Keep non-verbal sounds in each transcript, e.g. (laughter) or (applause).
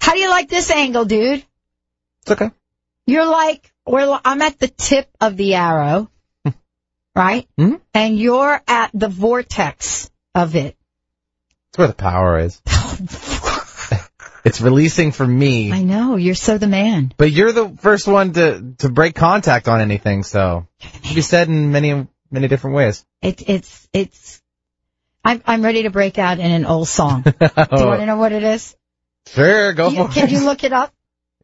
How do you like this angle, dude? It's okay. You're like, well, I'm at the tip of the arrow, right? Mm-hmm. And you're at the vortex of it. That's where the power is. (laughs) it's releasing for me. I know, you're so the man. But you're the first one to, to break contact on anything, so it can be said in many, many different ways. It, it's, it's, I'm, I'm ready to break out in an old song. (laughs) Do you want to know what it is? Sure, go You- for can it. you look it up?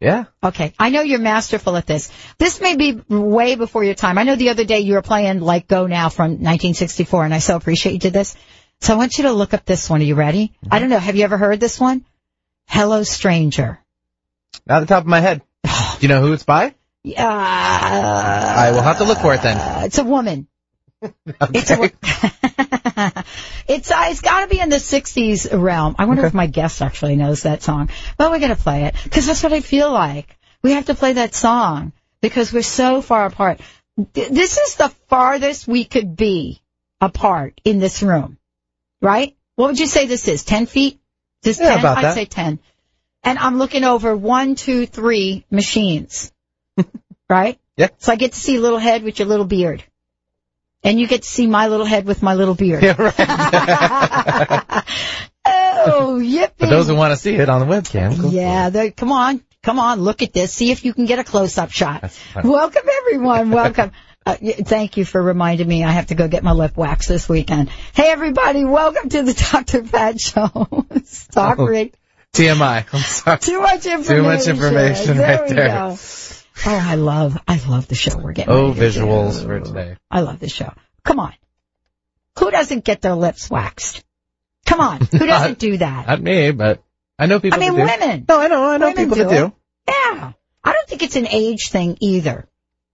Yeah. Okay. I know you're masterful at this. This may be way before your time. I know the other day you were playing like Go Now from 1964 and I so appreciate you did this. So I want you to look up this one. Are you ready? I don't know. Have you ever heard this one? Hello Stranger. Not the top of my head. Do (sighs) you know who it's by? Yeah. I will have to look for it then. Uh, it's a woman. (laughs) It's a, wo- (laughs) (laughs) it's uh, it's got to be in the '60s realm. I wonder if my guest actually knows that song. But we're gonna play it because that's what I feel like. We have to play that song because we're so far apart. This is the farthest we could be apart in this room, right? What would you say this is? Ten feet? This Yeah, ten? about I'd that. say ten. And I'm looking over one, two, three machines, (laughs) right? Yeah. So I get to see a little head with your little beard. And you get to see my little head with my little beard. Yeah, right. (laughs) oh, yippee. For those who want to see it on the webcam, go Yeah, they- come on. Come on, look at this. See if you can get a close-up shot. Welcome, everyone. Welcome. (laughs) Uh, thank you for reminding me I have to go get my lip wax this weekend. Hey, everybody. Welcome to the (laughs) Dr. Pat Show. Stop Oh. TMI. I'm sorry. Too much information. Too much information right there. Go. Oh, I love, I love the show we're getting. Oh, ready to visuals do. for today. I love the show. Come on. Who doesn't get their lips waxed? Come on. Who (laughs) doesn't do that? Not me, but I know people I mean, that do. women. No, I know, I know Women people do that do. it. Yeah. I don't think it's an age thing either.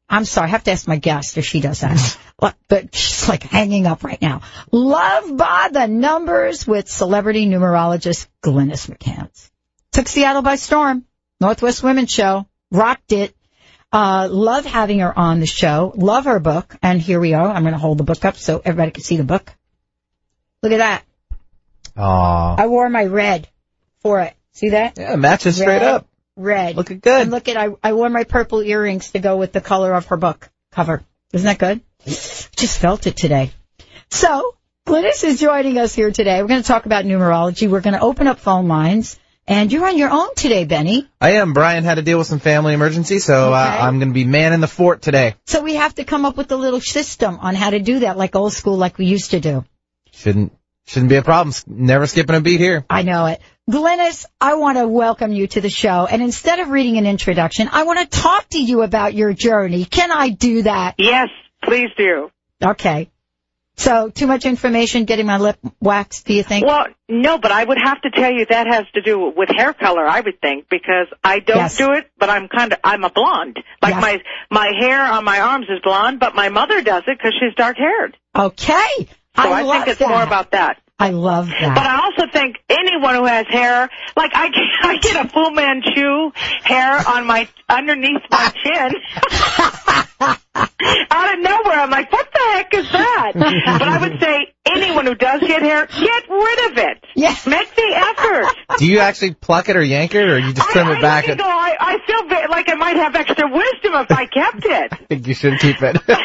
I'm sorry. I have to ask my guest if she does that. (laughs) What- but she's like hanging up right now. Love by the numbers with celebrity numerologist Glynis McCants. Took Seattle by storm. Northwest Women's Show. Rocked it. Uh, love having her on the show. Love her book. And here we are. I'm going to hold the book up so everybody can see the book. Look at that. Aw. I wore my red for it. See that? Yeah, matches straight up. Red. Looking good. And look at, I, I wore my purple earrings to go with the color of her book cover. Isn't that good? Just felt it today. So, Glynis is joining us here today. We're going to talk about numerology. We're going to open up phone lines. And you're on your own today, Benny. I am. Brian had to deal with some family emergency, so uh, I'm going to be man in the fort today. So we have to come up with a little system on how to do that, like old school, like we used to do. Shouldn't shouldn't be a problem. Never skipping a beat here. I know it. Glynis, I want to welcome you to the show. And instead of reading an introduction, I want to talk to you about your journey. Can I do that? Yes, please do. Okay. So too much information getting my lip waxed, do you think? Well, no, but I would have to tell you that has to do with hair color, I would think, because I don't Yes. do it, but I'm kind of, I'm a blonde. Like Yes. my, my hair on my arms is blonde, but my mother does it because she's dark haired. Okay. So I, I, think it's that. more about that. I love that. But I also think anyone who has hair, like I, (laughs) I get a Fu Manchu hair on my underneath my chin. (laughs) (laughs) Out of nowhere, I'm like, what the heck is that? (laughs) but I would say anyone who does get hair, get rid of it. Yeah. Make the effort. Do you actually pluck it or yank it, or you just trim I, it back? I, you know, I, I feel ve- like like I might have extra wisdom if I kept it. (laughs) I think you should keep it. but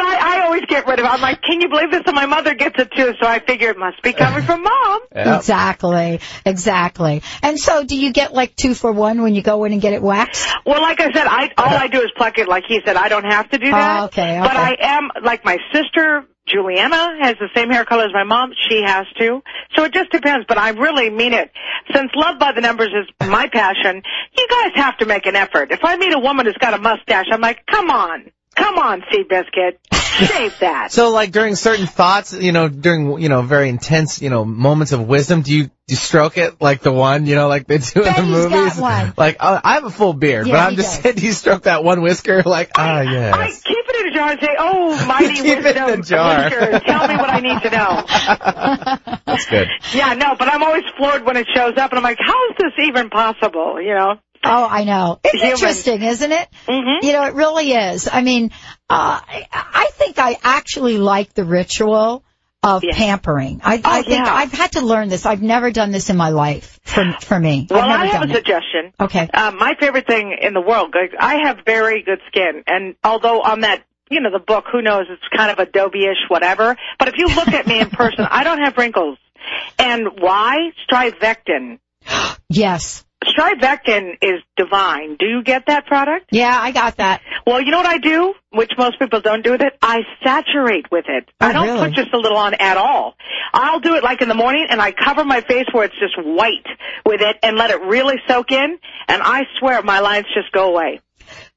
I, I always get rid of it. I'm like, can you believe this? And my mother gets it too, so I figure it must be coming from mom. Yep. Exactly, exactly. And so, do you get like two for one when you go in and get it waxed? Well, like I said, I all uh-huh. I do is pluck it. Like he said, I don't have to do oh, that. Oh, okay, But. I am like my sister. Juliana has the same hair color as my mom. She has to. So it just depends, but I really mean it. Since Love by the Numbers is my passion, you guys have to make an effort. If I meet a woman who's got a mustache, I'm like, come on. Come on, Seabiscuit. Shave that. (laughs) So, like during certain thoughts, you know, during you know very intense, you know, moments of wisdom, do you do you stroke it like the one, you know, like they do in the Betty's got movies? one. Like uh, I have a full beard, Yeah, but I'm just does. saying, do (laughs) you stroke that one whisker? Like ah I yes. keep it in a jar and say, "Oh, (laughs) mighty Keep it in wisdom, a jar. whisker, tell me what I need to know." (laughs) That's good. Yeah, no, but I'm always floored when it shows up, and I'm like, "How is this even possible?" You know? Oh, I know. It's Human. interesting, isn't it? Mhm. You know, it really is. I mean, uh, I, I think I actually like the ritual of pampering. I, I Oh, think yeah. I've had to learn this. I've never done this in my life for for me. Well, I have a it. suggestion. Okay. Uh, my favorite thing in the world, I have very good skin, and although on that, you know, the book, who knows, it's kind of Adobe-ish, whatever. But if you look at me in person, (laughs) I don't have wrinkles. And why? Strivectin. (gasps) Yes. Strivectin is divine. Do you get that product? Yeah, I got that. Well, you know what I do, which most people don't do with it? I saturate with it. Oh, I don't really? put just a little on at all. I'll do it like in the morning and I cover my face where it's just white with it and let it really soak in and I swear my lines just go away.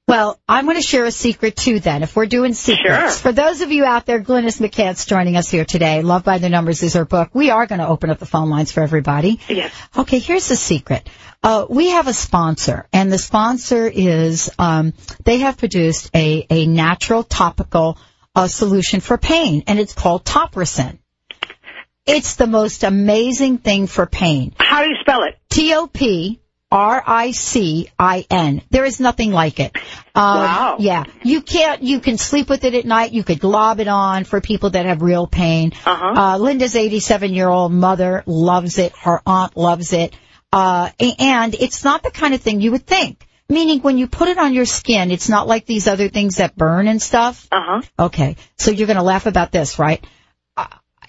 Well, I'm going to share a secret too then, if we're doing secrets. Sure. For those of you out there, Glynis McCants joining us here today. Love by the Numbers is her book. We are going to open up the phone lines for everybody. Yes. Okay, here's the secret. Uh, we have a sponsor, and the sponsor is, um, they have produced a, a natural topical uh, solution for pain, and it's called Topricin. It's the most amazing thing for pain. How do you spell it? T O P R I C I N. There is nothing like it. Um, Wow. Yeah, you can't. You can sleep with it at night. You could glob it on for people that have real pain. Uh-huh. Uh, Linda's 87 year old mother loves it. Her aunt loves it. Uh, and it's not the kind of thing you would think. Meaning when you put it on your skin, it's not like these other things that burn and stuff. Uh-huh. Okay, so you're going to laugh about this, right? Uh,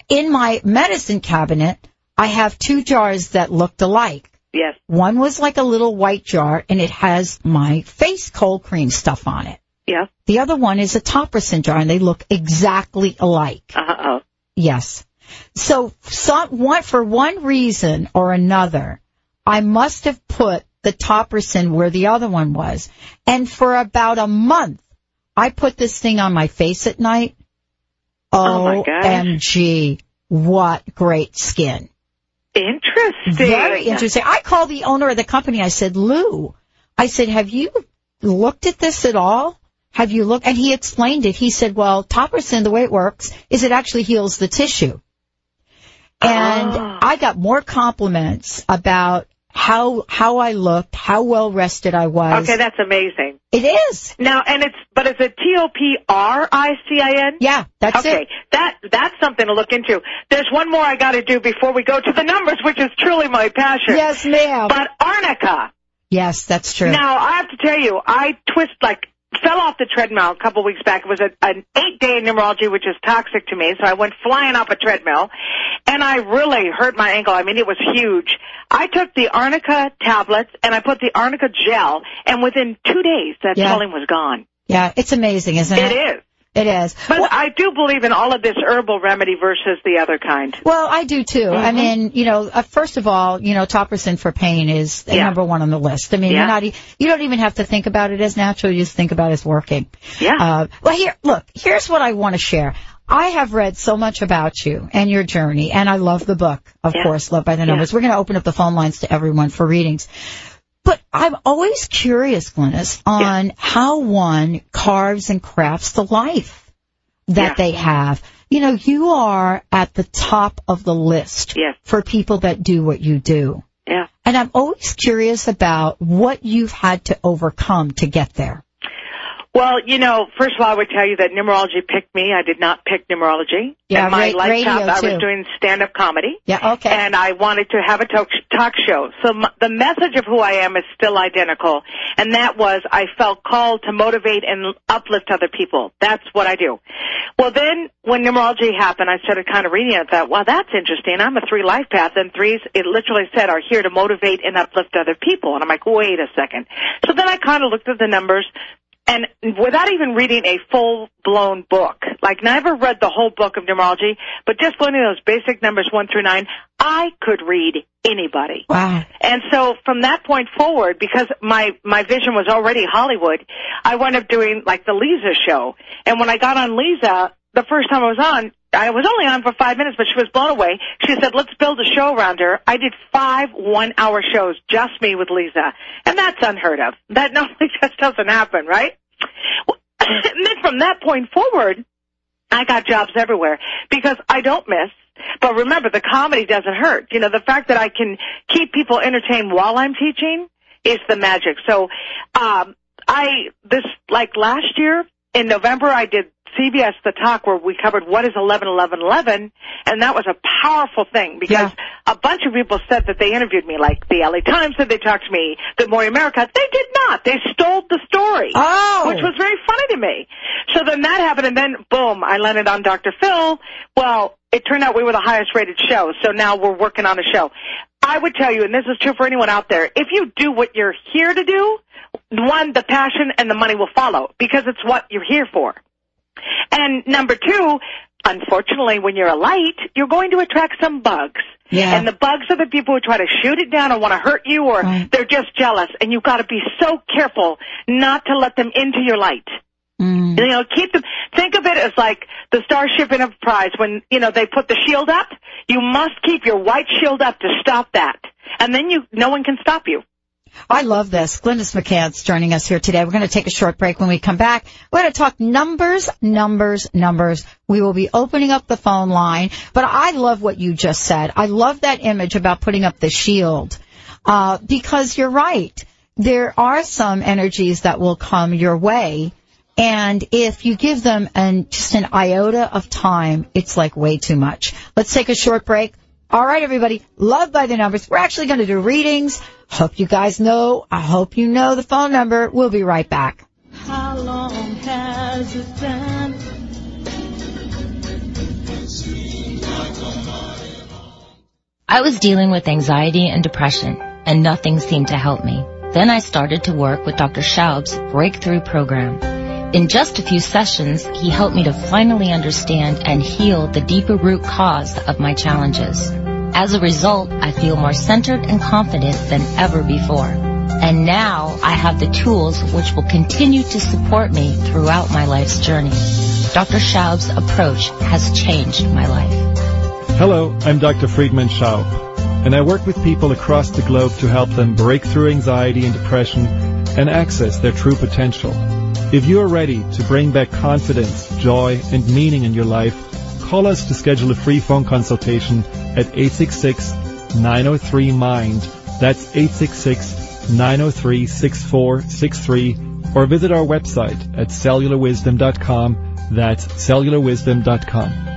in my medicine cabinet, I have two jars that looked alike. Yes. One was like a little white jar and it has my face cold cream stuff on it. Yes. The other one is a Topricin jar and they look exactly alike. Uh-oh. Yes. So some, one, for one reason or another, I must have put the Topricin where the other one was. And for about a month, I put this thing on my face at night. Oh, my gosh. OMG. What great skin. Interesting. Very interesting. I called the owner of the company. I said, Lou, I said, have you looked at this at all? Have you looked? And he explained it. He said, well, Topricin, the way it works is it actually heals the tissue. And Ah. I got more compliments about how, how I looked, how well rested I was. Okay, that's amazing. It is. Now, and it's, but it's a T-O-P-R-I-C-I-N? Yeah, that's okay, it. that that's something to look into. There's one more I got to do before we go to the numbers, which is truly my passion. Yes, ma'am. But arnica. yes, that's true. Now I have to tell you, I twist like fell off the treadmill a couple weeks back. It was a, an eight day numerology, which is toxic to me. So I went flying off a treadmill, and I really hurt my ankle. I mean, it was huge. I took the arnica tablets and I put the arnica gel, and within two days, that Yeah. swelling was gone. yeah, it's amazing, isn't it? It is. It is. But Well- I do believe in all of this herbal remedy versus the other kind. Well, I do too. I Mhm. mean, you know, uh, first of all, you know, Topricin for pain is Yeah. number one on the list. I mean, Yeah. you're not, you don't even have to think about it as natural. You just think about it as working. Yeah. Uh, well, here, look, here's what I want to share. I have read so much about you and your journey, and I love the book, of Yeah. course, Love by the Numbers. We're going to open up the phone lines to everyone for readings. I'm always curious, Glynis, on how one carves and crafts the life that Yeah. they have. You know, you are at the top of the list Yes. for people that do what you do. yeah. And I'm always curious about what you've had to overcome to get there. Well, you know, first of all, I would tell you that numerology picked me. I did not pick numerology. Yeah, my ra- job, I was doing stand-up comedy. Yeah, okay. And I wanted to have a talk, talk show. So m- the message of who I am is still identical. And that was I felt called to motivate and uplift other people. That's what I do. Well, then when numerology happened, I started kind of reading it. I thought, well, that's interesting. I'm a three life path, and threes, it literally said, are here to motivate and uplift other people. And I'm like, wait a second. So then I kind of looked at the numbers. And without even reading a full blown book, like never read the whole book of numerology, but just learning those basic numbers one through nine, I could read anybody. wow. And so from that point forward, because my, my vision was already Hollywood, I wound up doing like the Leeza show. And when I got on Leeza, the first time I was on, I was only on for five minutes, but she was blown away. She said, let's build a show around her. I did five one hour shows, just me with Leeza. And that's unheard of. That (laughs) normally just doesn't happen, right? (coughs) And then from that point forward, I got jobs everywhere because I don't miss. But remember, the comedy doesn't hurt. You know, the fact that I can keep people entertained while I'm teaching is the magic. So, um, I, this, like last year in November, I did CBS The Talk where we covered what is 11 11 11 and that was a powerful thing because a bunch of people said that they interviewed me like the LA Times said they talked to me, Good Morning America. They did not. They stole the story Oh. which was very funny to me. So then that happened, and then boom, I landed on Dr. Phil. Well, it turned out we were the highest rated show, so now we're working on a show. I would tell you, and this is true for anyone out there, if you do what you're here to do, one, the passion and the money will follow because it's what you're here for. And number two, unfortunately, when you're a light, you're going to attract some bugs. Yeah. And the bugs are the people who try to shoot it down or want to hurt you or Right. they're just jealous. And you've got to be so careful not to let them into your light. Mm. You know, keep them, think of it as like the Starship Enterprise when, you know, they put the shield up. You must keep your white shield up to stop that. And then you, no one can stop you. I love this. Glynis McCants joining us here today. We're going to take a short break. When we come back, we're going to talk numbers, numbers, numbers. We will be opening up the phone line. But I love what you just said. I love that image about putting up the shield. Uh, because you're right. There are some energies that will come your way. And if you give them an, just an iota of time, it's like way too much. Let's take a short break. All right, everybody. Love by the numbers. We're actually going to do readings. Hope you guys know. I hope you know the phone number. We'll be right back. How long has it been? I was dealing with anxiety and depression, and nothing seemed to help me. Then I started to work with Dr. Schaub's Breakthrough Program. In just a few sessions, he helped me to finally understand and heal the deeper root cause of my challenges. As a result, I feel more centered and confident than ever before. And now I have the tools which will continue to support me throughout my life's journey. Dr. Schaub's approach has changed my life. Hello, I'm Dr. Friedemann Schaub, and I work with people across the globe to help them break through anxiety and depression and access their true potential. If you are ready to bring back confidence, joy, and meaning in your life, call us to schedule a free phone consultation at 866-903-MIND. That's 866-903-6463 or visit our website at cellularwisdom.com. That's cellularwisdom.com.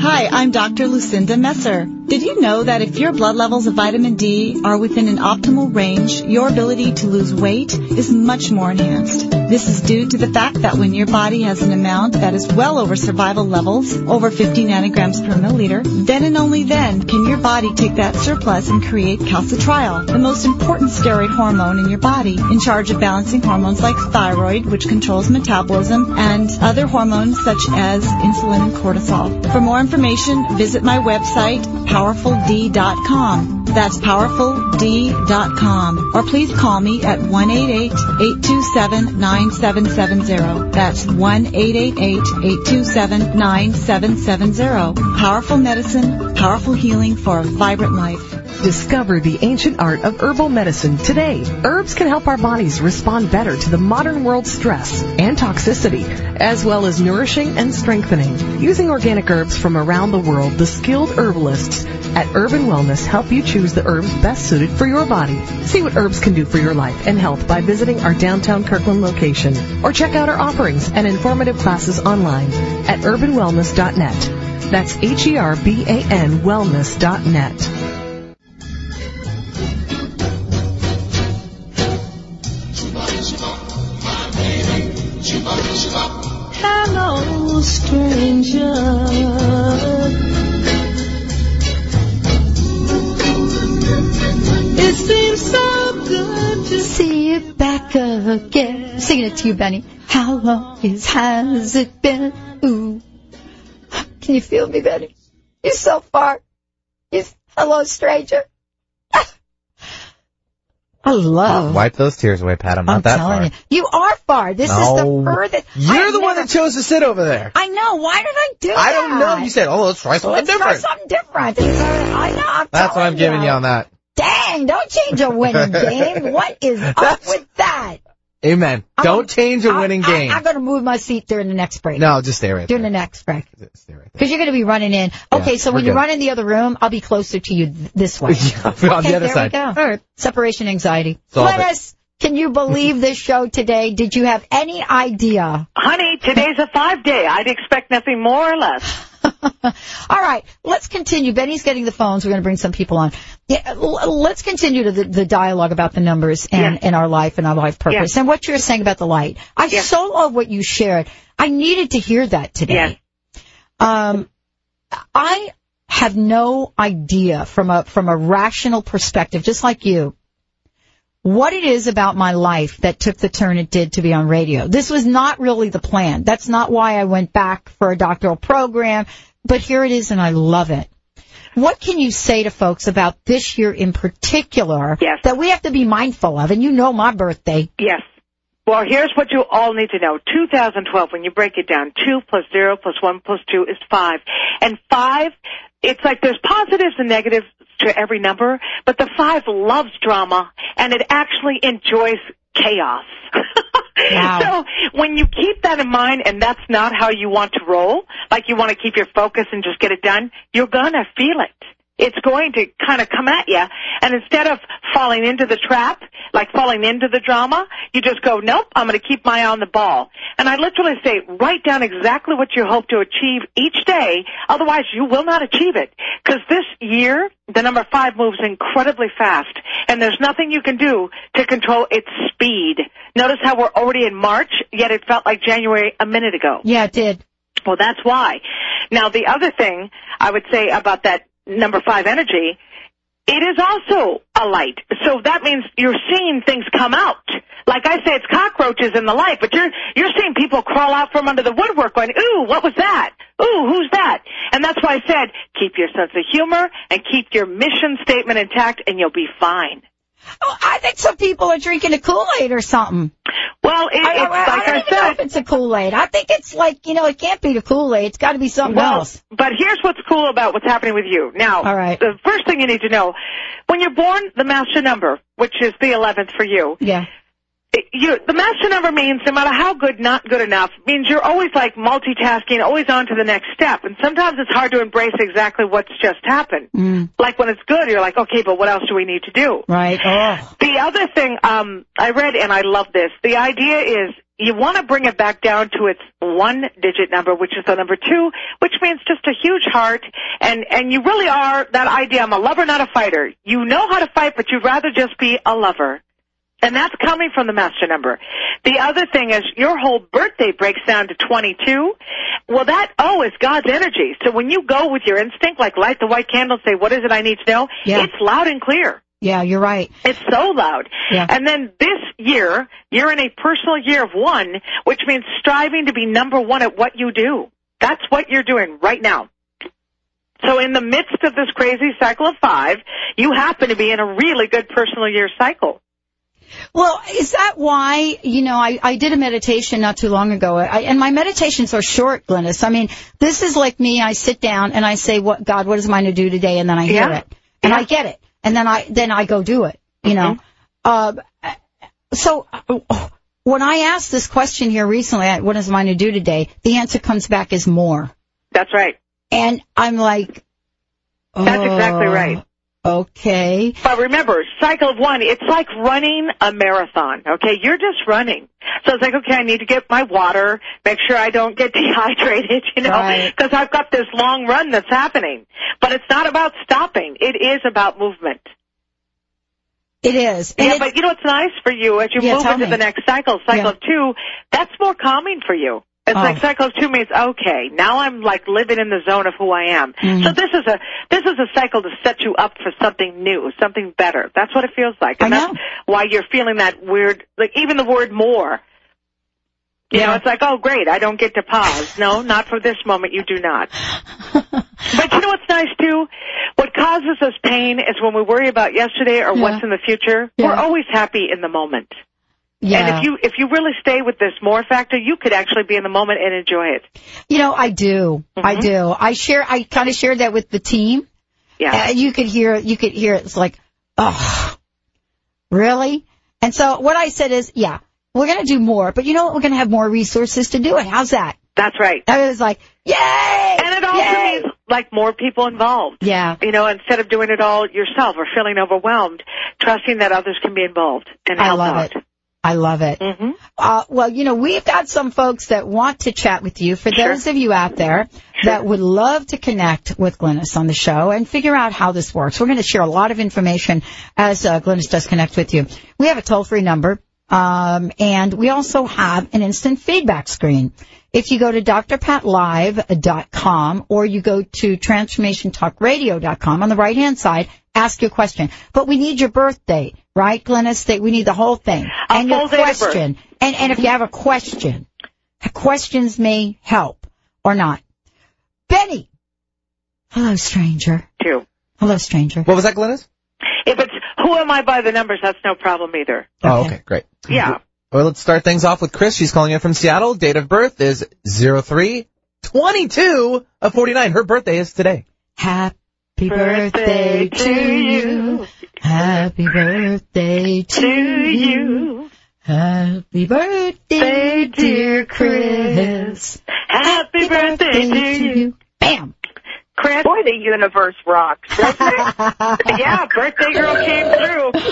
Hi, I'm Dr. Lucinda Messer. Did you know that if your blood levels of vitamin D are within an optimal range, your ability to lose weight is much more enhanced? This is due to the fact that when your body has an amount that is well over survival levels, over 50 nanograms per milliliter, then and only then can your body take that surplus and create calcitriol, the most important steroid hormone in your body, in charge of balancing hormones like thyroid, which controls metabolism, and other hormones such as insulin and cortisol. For more information, visit my website, powerfuld.com. That's powerfuld.com. Or please call me at 1-888-827-9770. That's 1-888-827-9770. Powerful medicine, powerful healing for a vibrant life. Discover the ancient art of herbal medicine today. Herbs can help our bodies respond better to the modern world's stress and toxicity, as well as nourishing and strengthening. Using organic herbs from around the world, the skilled herbalists at Herban Wellness help you choose the herbs best suited for your body. See what herbs can do for your life and health by visiting our downtown Kirkland location or check out our offerings and informative classes online at herbanwellness.net. That's E H-E-R-B-A-N wellness.net. again. Singing it to you, Benny. How long has it been? Ooh. Can you feel me, Benny? You're so far. You're, hello, stranger. I love. Wipe those tears away, Pat. I'm not I'm that far. you. You are far. This is the No. furthest. You're I've the one that chose to sit over there. I know. Why did I do I that? don't know. You said, oh, let's try something Let's different. try something different. I know. I'm That's what I'm giving you on that. Dang, don't change a winning (laughs) game. What is up with that? Amen. I'm Don't gonna- change a I'm- winning I'm- game. I'm going to move my seat during the next break. no, just stay right there. During there. the next break. Stay right there. Because you're going to be running in. Okay, Yeah, so when you good. run in the other room, I'll be closer to you th- this way. (laughs) Yeah, on okay, the other there side. we go. All right. Separation anxiety. Solve it. Glynis, can you believe this show today? Did you have any idea? Honey, today's a five day. I'd expect nothing more or less. (laughs) All right, let's continue. Benny's getting the phones. We're going to bring some people on. Yeah, let's continue to the, the dialogue about the numbers and, Yes. and our life and our life purpose and what you're saying about the light. I Yes. so love what you shared. I needed to hear that today. Um, I have no idea from a from a rational perspective, just like you, what it is about my life that took the turn it did to be on radio. This was not really the plan. That's not why I went back for a doctoral program, but here it is and I love it. What can you say to folks about this year in particular Yes. that we have to be mindful of? And you know my birthday. Yes. Well, here's what you all need to know. 2012, when you break it down, 2 plus 0 plus 1 plus 2 is 5. And 5, it's like there's positives and negatives to every number, but the 5 loves drama, and it actually enjoys chaos. (laughs) Wow. So when you keep that in mind and that's not how you want to roll, like you want to keep your focus and just get it done, you're gonna feel it. It's going to kind of come at you. And instead of falling into the trap, like falling into the drama, you just go, nope, I'm going to keep my eye on the ball. And I literally say, write down exactly what you hope to achieve each day, otherwise you will not achieve it. Because this year, the number five moves incredibly fast, and there's nothing you can do to control its speed. Notice how we're already in March, yet it felt like January a minute ago. Yeah, it did. Well, that's why. Now, the other thing I would say about that number five energy, it is also a light. So that means you're seeing things come out. Like I say, it's cockroaches in the light, but you're you're seeing people crawl out from under the woodwork, going, "Ooh, what was that? Ooh, who's that?" And that's why I said, keep your sense of humor and keep your mission statement intact, and you'll be fine. Oh, I think some people are drinking a Kool-Aid or something. Well, it, I, it's I, like I don't I even know if said. it's a Kool-Aid. I think it's like, you know, it can't be the Kool-Aid. It's got to be something Well, else. but here's what's cool about what's happening with you. Now, All right. the first thing you need to know, when you're born, the master number, which is the 11th for you, Yeah. You, the master number means no matter how good, not good enough, means you're always like multitasking, always on to the next step. And sometimes it's hard to embrace exactly what's just happened. Mm, Like when it's good, you're like, okay, but what else do we need to do? right. Oh. The other thing um, I read, and I love this, the idea is you want to bring it back down to its one digit number, which is the number two, which means just a huge heart. And, and you really are that idea, I'm a lover, not a fighter. You know how to fight, but you'd rather just be a lover. And that's coming from the master number. The other thing is your whole birthday breaks down to 22. Well, that O is God's energy. So when you go with your instinct, like light the white candle and say, what is it I need to know? Yeah. It's loud and clear. Yeah, you're right. It's so loud. Yeah. And then this year, you're in a personal year of one, which means striving to be number one at what you do. That's what you're doing right now. So in the midst of this crazy cycle of five, you happen to be in a really good personal year cycle. Well, is that why, you know, I, I did a meditation not too long ago, I, and my meditations are short, Glynis. I mean, this is like me, I sit down and I say, what, God, what is mine to do today? And then I hear Yeah. it. And Yeah. I get it. And then I, then I go do it, you know. Mm-hmm. Uh, so, uh, when I asked this question here recently, what is mine to do today? The answer comes back as more. That's right. And I'm like, That's exactly oh, right. Okay. But remember, cycle of one, it's like running a marathon, okay? You're just running. So it's like, okay, I need to get my water, make sure I don't get (laughs) dehydrated, you know, Right. because I've got this long run that's happening. But it's not about stopping. It is about movement. It is. And yeah, but you know what's nice for you as you Yeah, move into me. the next cycle, cycle Yeah. two, that's more calming for you. It's Oh. like cycle two means okay, now I'm like living in the zone of who I am. Mhm. So this is a this is a cycle to set you up for something new, something better. That's what it feels like, and I that's know. why you're feeling that weird, like even the word more. You know, Yeah. it's like, oh great, I don't get to pause. No, not for this moment. You do not. (laughs) But you know what's nice too? What causes us pain is when we worry about yesterday or Yeah. what's in the future. Yeah. We're always happy in the moment. Yeah. And if you if you really stay with this more factor, you could actually be in the moment and enjoy it. You know, I do. I Mhm. do. I share, I kind of shared that with the team. Yeah. Uh, you could hear, you could hear it's like, oh, really? And so what I said is, yeah, we're going to do more, but you know what? We're going to have more resources to do it. How's that? That's right. I was like, yay! And it also Yay! means like more people involved. Yeah. You know, instead of doing it all yourself or feeling overwhelmed, trusting that others can be involved and I help love out. it. I love it. hmm Uh, well, you know, we've got some folks that want to chat with you. For Sure. those of you out there that would love to connect with Glynis on the show and figure out how this works, we're going to share a lot of information as uh, Glynis does connect with you. We have a toll-free number, um, and we also have an instant feedback screen. If you go to drpatlive.com or you go to transformationtalkradio.com on the right-hand side, ask your question. But we need your birth date, right, Glynis? That we need the whole thing. A and your full date of birth. question. And, and if you have a question, questions may help or not. Benny. Hello, stranger. Too. Hello, stranger. What was that, Glynis? If it's who am I by the numbers, that's no problem either. Oh, Okay. okay, great. Yeah. Well, let's start things off with Chris. She's calling in from Seattle. Date of birth is 0322 of 49. Her birthday is today. Happy birthday to you. Happy birthday to you. Happy birthday, dear Chris. Happy birthday to you. Bam. Chris. Boy, the universe rocks, doesn't it? (laughs) yeah, birthday girl came through. (laughs)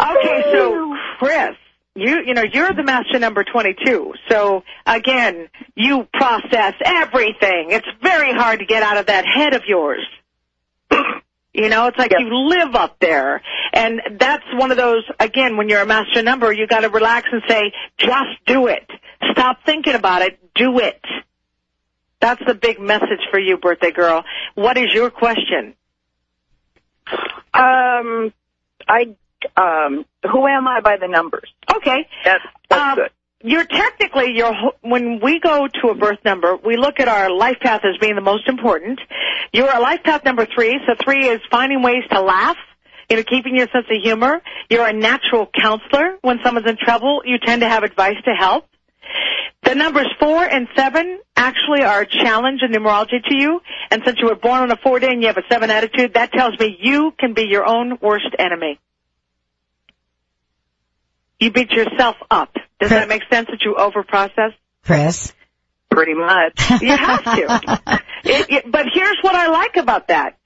Okay, so Chris, you you know you're the master number 22. So again, you process everything. It's very hard to get out of that head of yours. (coughs) You know, it's like Yep. you live up there. And that's one of those, again, when you're a master number, you gotta relax and say, just do it. Stop thinking about it. Do it. That's the big message for you, birthday girl. What is your question? Um, I, um, who am I by the numbers? Okay. That's, that's Um, good. You're technically your when we go to a birth number, we look at our life path as being the most important. You're a life path number three, so three is finding ways to laugh, you know, keeping your sense of humor. You're a natural counselor. When someone's in trouble, you tend to have advice to help. The numbers four and seven actually are a challenge in numerology to you. And since you were born on a four day and you have a seven attitude, that tells me you can be your own worst enemy. You beat yourself up. Does that make sense that you overprocess? Chris. Pretty much. You have to. (laughs) It, it, but here's what I like about that.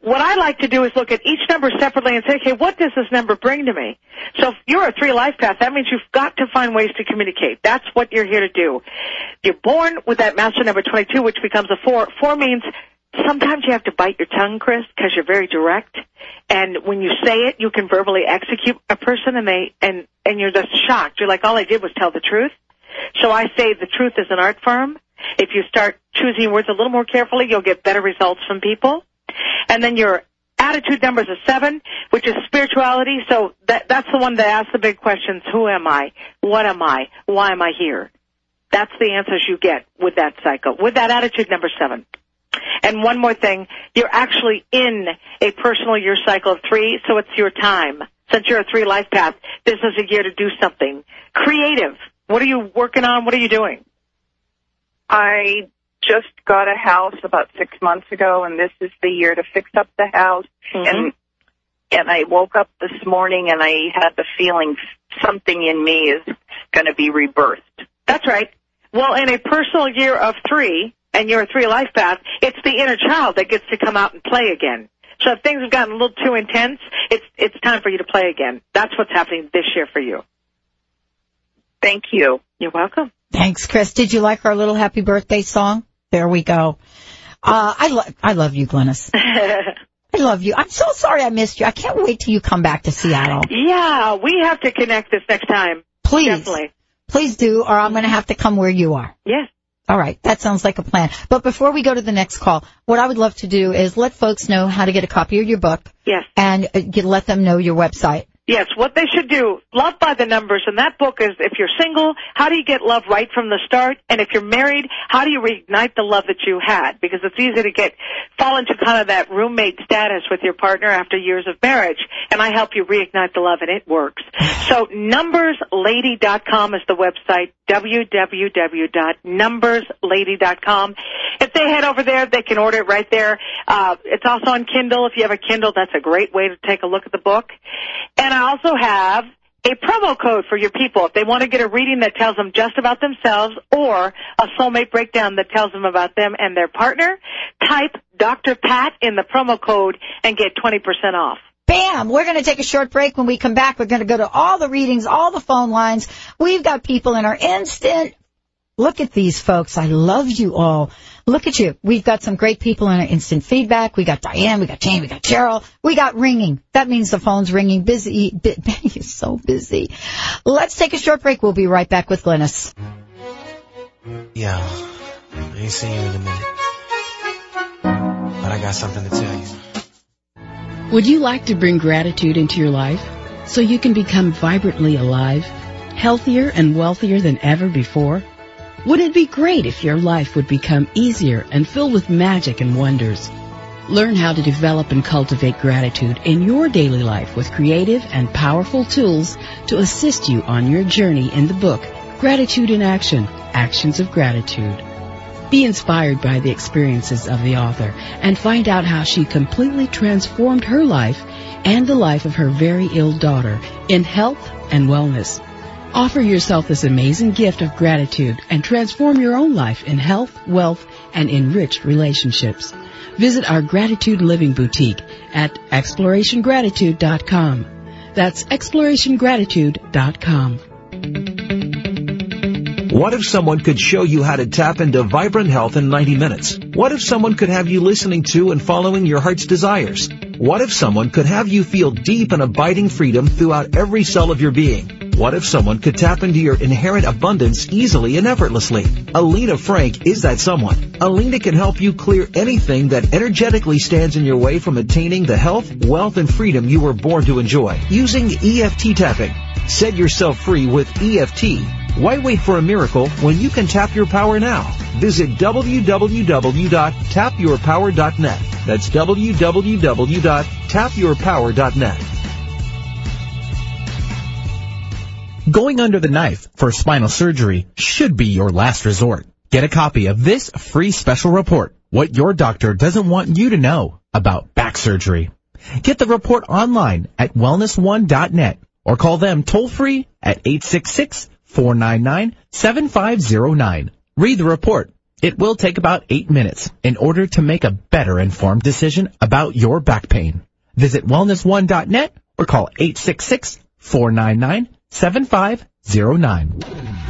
What I like to do is look at each number separately and say, okay, what does this number bring to me? So if you're a three life path, that means you've got to find ways to communicate. That's what you're here to do. You're born with that master number 22, which becomes a four. Four means sometimes you have to bite your tongue, Chris, because you're very direct. And when you say it, you can verbally execute a person and they, and, and you're just shocked. You're like, all I did was tell the truth. So I say the truth is an art form. If you start choosing words a little more carefully, you'll get better results from people. And then your attitude number is a seven, which is spirituality. So that, that's the one that asks the big questions. Who am I? What am I? Why am I here? That's the answers you get with that cycle, with that attitude number seven. And one more thing, you're actually in a personal year cycle of three, so it's your time. Since you're a three life path, this is a year to do something creative. What are you working on? What are you doing? I just got a house about six months ago, and this is the year to fix up the house. Mhm. And and I woke up this morning and I had the feeling something in me is going to be rebirthed. That's right. Well, in a personal year of three, and you're a three life path, it's the inner child that gets to come out and play again. So if things have gotten a little too intense, it's it's time for you to play again. That's what's happening this year for you. Thank you. You're welcome. Thanks, Chris. Did you like our little happy birthday song? There we go. Uh, I lo- I love you, Glynis. (laughs) I love you. I'm so sorry I missed you. I can't wait till you come back to Seattle. yeah, we have to connect this next time. Please. Definitely. Please do, or I'm going to have to come where you are. Yes. All right, that sounds like a plan. But before we go to the next call, what I would love to do is let folks know how to get a copy of your book Yes. and uh, get, let them know your website. Yes, what they should do, love by the numbers, and that book is if you're single, how do you get love right from the start? And if you're married, how do you reignite the love that you had? Because it's easy to get, fall into kind of that roommate status with your partner after years of marriage. And I help you reignite the love and it works. (laughs) So numberslady.com is the website, www.numberslady.com. They head over there, they can order it right there. Uh, it's also on Kindle. If you have a Kindle, that's a great way to take a look at the book. And I also have a promo code for your people. If they want to get a reading that tells them just about themselves or a soulmate breakdown that tells them about them and their partner, type Dr. Pat in the promo code and get 20% off. Bam! We're going to take a short break. When we come back, we're going to go to all the readings, all the phone lines. We've got people in our instant. Look at these folks. I love you all. Look at you. We've got some great people in our instant feedback. We got Diane, we got Jane, we got Cheryl. We got ringing. That means the phone's ringing. Busy. (laughs) Benny is so busy. Let's take a short break. We'll be right back with Glynis. Yeah, I ain't seen you in a minute. But I got something to tell you. Would you like to bring gratitude into your life so you can become vibrantly alive, healthier and wealthier than ever before? Wouldn't it be great if your life would become easier and filled with magic and wonders? Learn how to develop and cultivate gratitude in your daily life with creative and powerful tools to assist you on your journey in the book, Gratitude in Action, Actions of Gratitude. Be inspired by the experiences of the author and find out how she completely transformed her life and the life of her very ill daughter in health and wellness. Offer yourself this amazing gift of gratitude and transform your own life in health, wealth, and enriched relationships. Visit our Gratitude Living Boutique at explorationgratitude.com. That's explorationgratitude.com. What if someone could show you how to tap into vibrant health in 90 minutes? What if someone could have you listening to and following your heart's desires? What if someone could have you feel deep and abiding freedom throughout every cell of your being? What if someone could tap into your inherent abundance easily and effortlessly? Alina Frank is that someone. Alina can help you clear anything that energetically stands in your way from attaining the health, wealth, and freedom you were born to enjoy using EFT tapping. Set yourself free with EFT. Why wait for a miracle when you can tap your power now? Visit www.tapyourpower.net. That's www.tapyourpower.net. Going under the knife for spinal surgery should be your last resort. Get a copy of this free special report, What Your Doctor Doesn't Want You to Know About Back Surgery. Get the report online at wellness1.net or call them toll free at 866-499-7509. Read the report. It will take about eight minutes in order to make a better informed decision about your back pain. Visit wellness1.net or call 866-499 7509.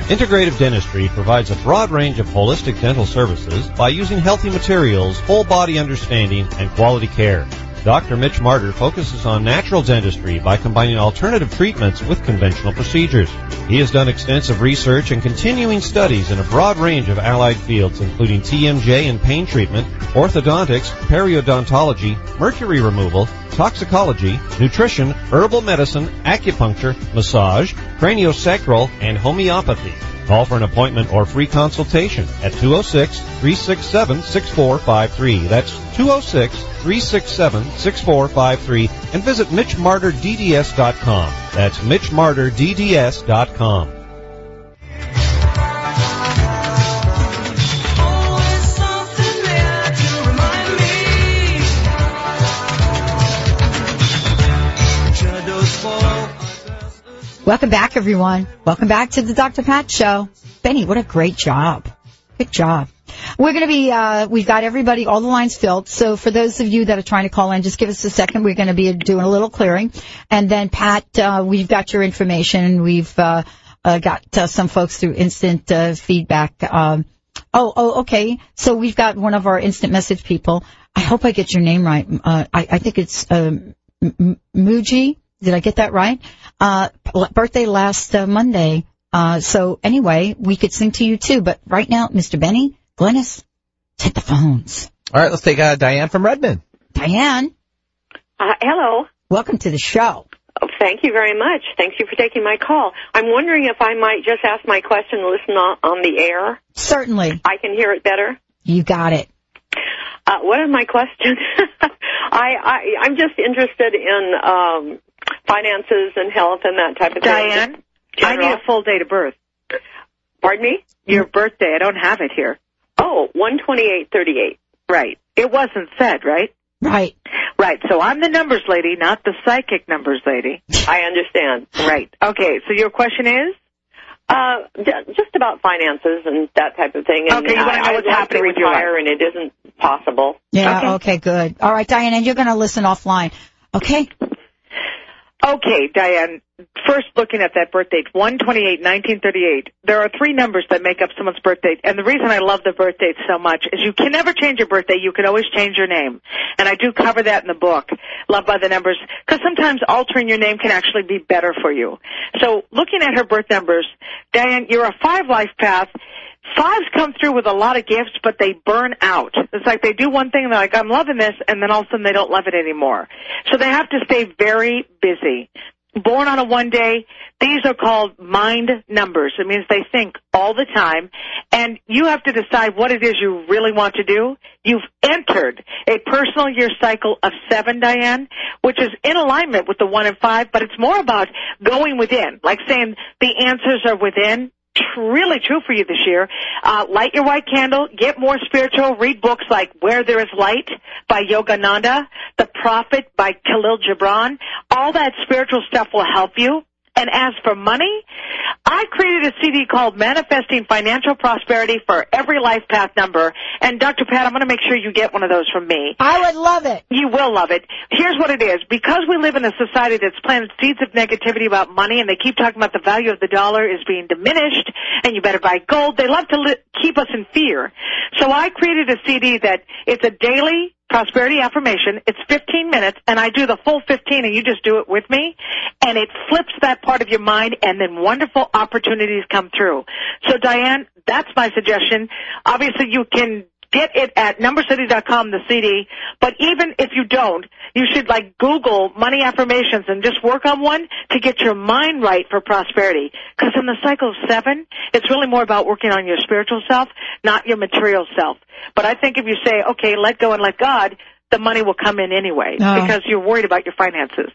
Integrative Dentistry provides a broad range of holistic dental services by using healthy materials, whole body understanding, and quality care. Dr. Mitch Martyr focuses on natural dentistry by combining alternative treatments with conventional procedures. He has done extensive research and continuing studies in a broad range of allied fields including TMJ and pain treatment, orthodontics, periodontology, mercury removal, toxicology, nutrition, herbal medicine, acupuncture, massage, craniosacral, and homeopathy. Call for an appointment or free consultation at 206-367-6453. That's 206-367-6453 and visit MitchMartyrDDS.com. That's MitchMartyrDDS.com. Welcome back, everyone. Welcome back to the Dr. Pat Show. Benny, what a great job. Good job. We're going to be, uh, we've got everybody, all the lines filled. So for those of you that are trying to call in, just give us a second. We're going to be doing a little clearing. And then Pat, uh, we've got your information. We've, uh, uh got uh, some folks through instant uh, feedback. Um, oh, oh, okay. So we've got one of our instant message people. I hope I get your name right. Uh, I, I think it's, um, Muji. Did I get that right? Uh, birthday last uh, Monday. Uh, so anyway, we could sing to you too. But right now, Mr. Benny, Glynis, take the phones. All right, let's take uh, Diane from Redmond. Diane. Uh, hello. Welcome to the show. Oh, thank you very much. Thank you for taking my call. I'm wondering if I might just ask my question and listen on, on the air. Certainly. I can hear it better. You got it. Uh, what is my question? (laughs) I, I I'm just interested in um, finances and health and that type of thing. Diane, I need a full date of birth. Pardon me? Your birthday. I don't have it here. Oh, one twenty-eight thirty-eight. Right. It wasn't said, right? Right. Right. So I'm the numbers lady, not the psychic numbers lady. (laughs) I understand. Right. Okay. So your question is? Uh, just about finances and that type of thing. And okay, you want to know I, what's I'd happening to with your life. and it isn't possible. Yeah, Okay. okay, good. All right, Diane, and you're going to listen offline. Okay? Okay, Diane. First, looking at that birth date, one twenty-eight, nineteen thirty-eight. There are three numbers that make up someone's birth date, and the reason I love the birth date so much is you can never change your birthday. You can always change your name, and I do cover that in the book, Love by the Numbers, because sometimes altering your name can actually be better for you. So, looking at her birth numbers, Diane, you're a five life path. Fives come through with a lot of gifts, but they burn out. It's like they do one thing, and they're like, I'm loving this, and then all of a sudden they don't love it anymore. So they have to stay very busy. Born on a one day, these are called mind numbers. It means they think all the time, and you have to decide what it is you really want to do. You've entered a personal year cycle of seven, Diane, which is in alignment with the one and five, but it's more about going within, like saying the answers are within really true for you this year. Uh, light your white candle, get more spiritual, read books like Where There Is Light by Yogananda, The Prophet by Kahlil Gibran. All that spiritual stuff will help you. And as for money, I created a CD called Manifesting Financial Prosperity for Every Life Path Number. And Dr. Pat, I'm going to make sure you get one of those from me. I would love it. You will love it. Here's what it is. Because we live in a society that's planted seeds of negativity about money and they keep talking about the value of the dollar is being diminished and you better buy gold, they love to li- keep us in fear. So I created a CD that it's a daily prosperity affirmation. It's 15 minutes and I do the full 15 and you just do it with me and it flips that part of your mind and then wonderful opportunities come through. So Diane, that's my suggestion. Obviously you can get it at numbercity.com, the CD, but even if you don't, you should like Google money affirmations and just work on one to get your mind right for prosperity. Cause in the cycle of seven, it's really more about working on your spiritual self, not your material self. But I think if you say, okay, let go and let God, the money will come in anyway No. because you're worried about your finances.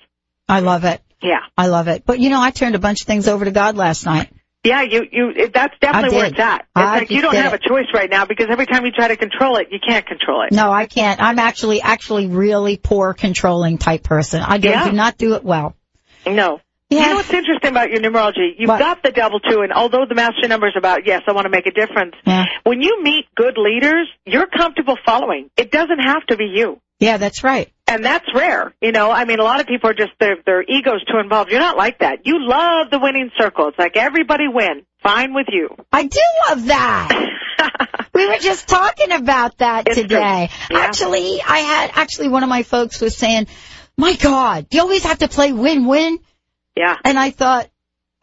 I love it. Yeah. I love it. But you know, I turned a bunch of things over to God last night. Yeah, you, you, it, that's definitely where it's at. It's I like you don't did have a choice right now because every time you try to control it, you can't control it. No, I can't. I'm actually, actually really poor controlling type person. I do, Yeah. do not do it well. No. Yeah. You know what's interesting about your numerology? You've What? got the double two, and although the master number is about, yes, I want to make a difference, Yeah. when you meet good leaders, you're comfortable following. It doesn't have to be you. Yeah, that's right. And that's rare. You know, I mean, a lot of people are just, their, their ego's too involved. You're not like that. You love the winning circle. It's like everybody win. Fine with you. I do love that. (laughs) we were just talking about that It's today. Yeah. Actually, I had, actually one of my folks was saying, my God, you always have to play win-win. Yeah. And I thought,